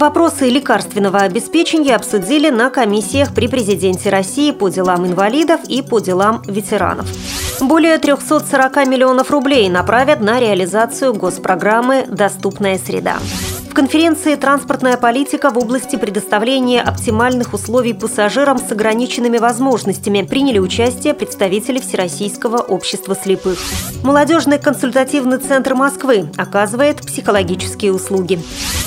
Вопросы лекарственного обеспечения обсудили на комиссиях при президенте России по делам инвалидов и по делам ветеранов. Более 340 миллионов рублей направят на реализацию госпрограммы «Доступная среда». В конференции «Транспортная политика в области предоставления оптимальных условий пассажирам с ограниченными возможностями» приняли участие представители Всероссийского общества слепых. Молодежный консультативный центр Москвы оказывает психологические услуги.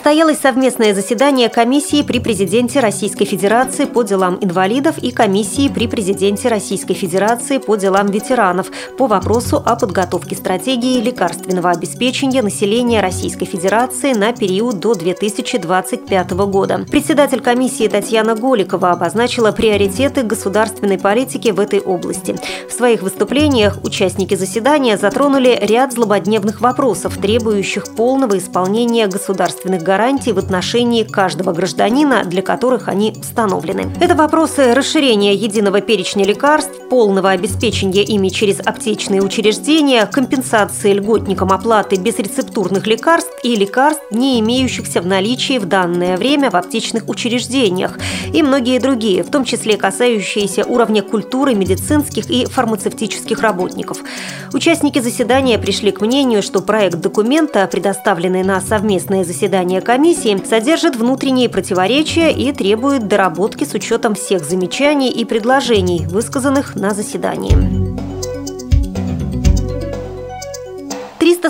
Состоялось совместное заседание комиссии при президенте Российской Федерации по делам инвалидов и комиссии при президенте Российской Федерации по делам ветеранов по вопросу о подготовке стратегии лекарственного обеспечения населения Российской Федерации на период до 2025 года. Председатель комиссии Татьяна Голикова обозначила приоритеты государственной политики в этой области. В своих выступлениях участники заседания затронули ряд злободневных вопросов, требующих полного исполнения государственных гарантий в отношении каждого гражданина, для которых они установлены. Это вопросы расширения единого перечня лекарств, полного обеспечения ими через аптечные учреждения, компенсации льготникам оплаты безрецептурных лекарств и лекарств, не имеющихся в наличии в данное время в аптечных учреждениях, и многие другие, в том числе касающиеся уровня культуры медицинских и фармацевтических работников. Участники заседания пришли к мнению, что проект документа, предоставленный на совместное заседание комиссии содержит внутренние противоречия и требует доработки с учетом всех замечаний и предложений, высказанных на заседании.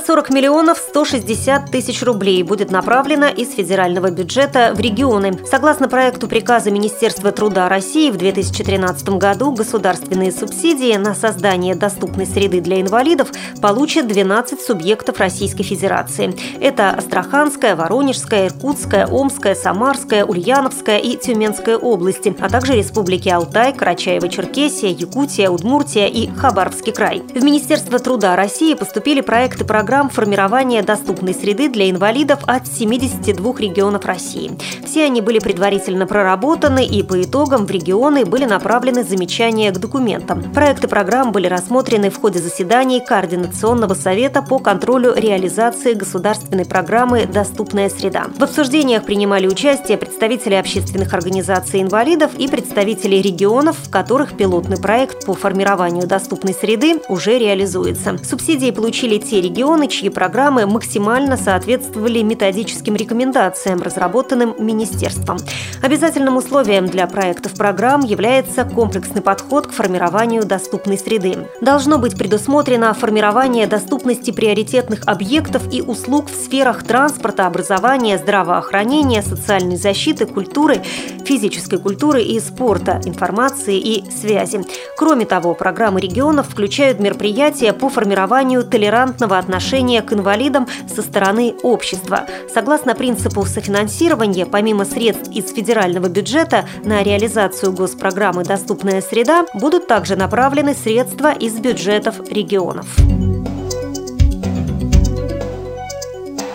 340 миллионов 160 тысяч рублей будет направлено из федерального бюджета в регионы. Согласно проекту приказа Министерства труда России в 2013 году государственные субсидии на создание доступной среды для инвалидов получат 12 субъектов Российской Федерации. Это Астраханская, Воронежская, Иркутская, Омская, Самарская, Ульяновская и Тюменская области, а также республики Алтай, Карачаево-Черкесия, Якутия, Удмуртия и Хабаровский край. В Министерство труда России поступили проекты программ формирования доступной среды для инвалидов от 72 регионов России. Все они были предварительно проработаны и по итогам в регионы были направлены замечания к документам. Проекты программ были рассмотрены в ходе заседаний Координационного совета по контролю реализации государственной программы «Доступная среда». В обсуждениях принимали участие представители общественных организаций инвалидов и представители регионов, в которых пилотный проект по формированию доступной среды уже реализуется. Субсидии получили те регионы, регионы, чьи программы максимально соответствовали методическим рекомендациям, разработанным Министерством. Обязательным условием для проектов программ является комплексный подход к формированию доступной среды. Должно быть предусмотрено формирование доступности приоритетных объектов и услуг в сферах транспорта, образования, здравоохранения, социальной защиты, культуры, физической культуры и спорта, информации и связи. Кроме того, программы регионов включают мероприятия по формированию толерантного отношения отношения к инвалидам со стороны общества. Согласно принципу софинансирования, помимо средств из федерального бюджета на реализацию госпрограммы «Доступная среда» будут также направлены средства из бюджетов регионов.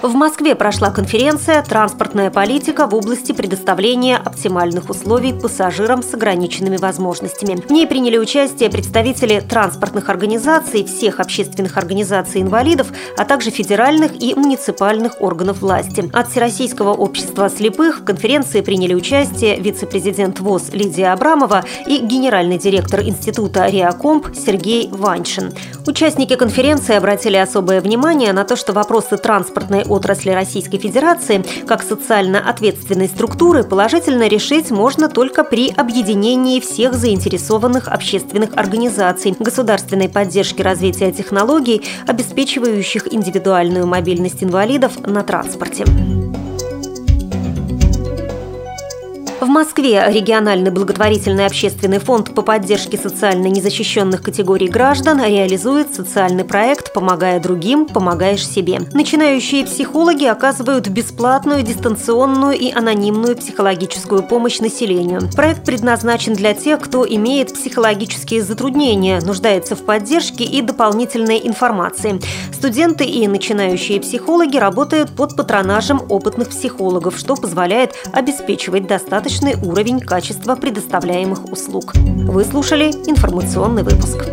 В Москве прошла конференция «Транспортная политика в области предоставления оптимальных условий пассажирам с ограниченными возможностями». В ней приняли участие представители транспортных организаций, всех общественных организаций инвалидов, а также федеральных и муниципальных органов власти. От Всероссийского общества слепых в конференции приняли участие вице-президент ВОЗ Лидия Абрамова и генеральный директор Института Реакомп Сергей Ваншин. Участники конференции обратили особое внимание на то, что вопросы транспортной отрасли Российской Федерации как социально ответственной структуры положительно решить можно только при объединении всех заинтересованных общественных организаций, государственной поддержки развития технологий, обеспечивающих индивидуальную мобильность инвалидов на транспорте. В Москве региональный благотворительный общественный фонд по поддержке социально незащищенных категорий граждан реализует социальный проект «Помогая другим, помогаешь себе». Начинающие психологи оказывают бесплатную, дистанционную и анонимную психологическую помощь населению. Проект предназначен для тех, кто имеет психологические затруднения, нуждается в поддержке и дополнительной информации. Студенты и начинающие психологи работают под патронажем опытных психологов, что позволяет обеспечивать достаточно достаточный уровень качества предоставляемых услуг. Вы слушали информационный выпуск.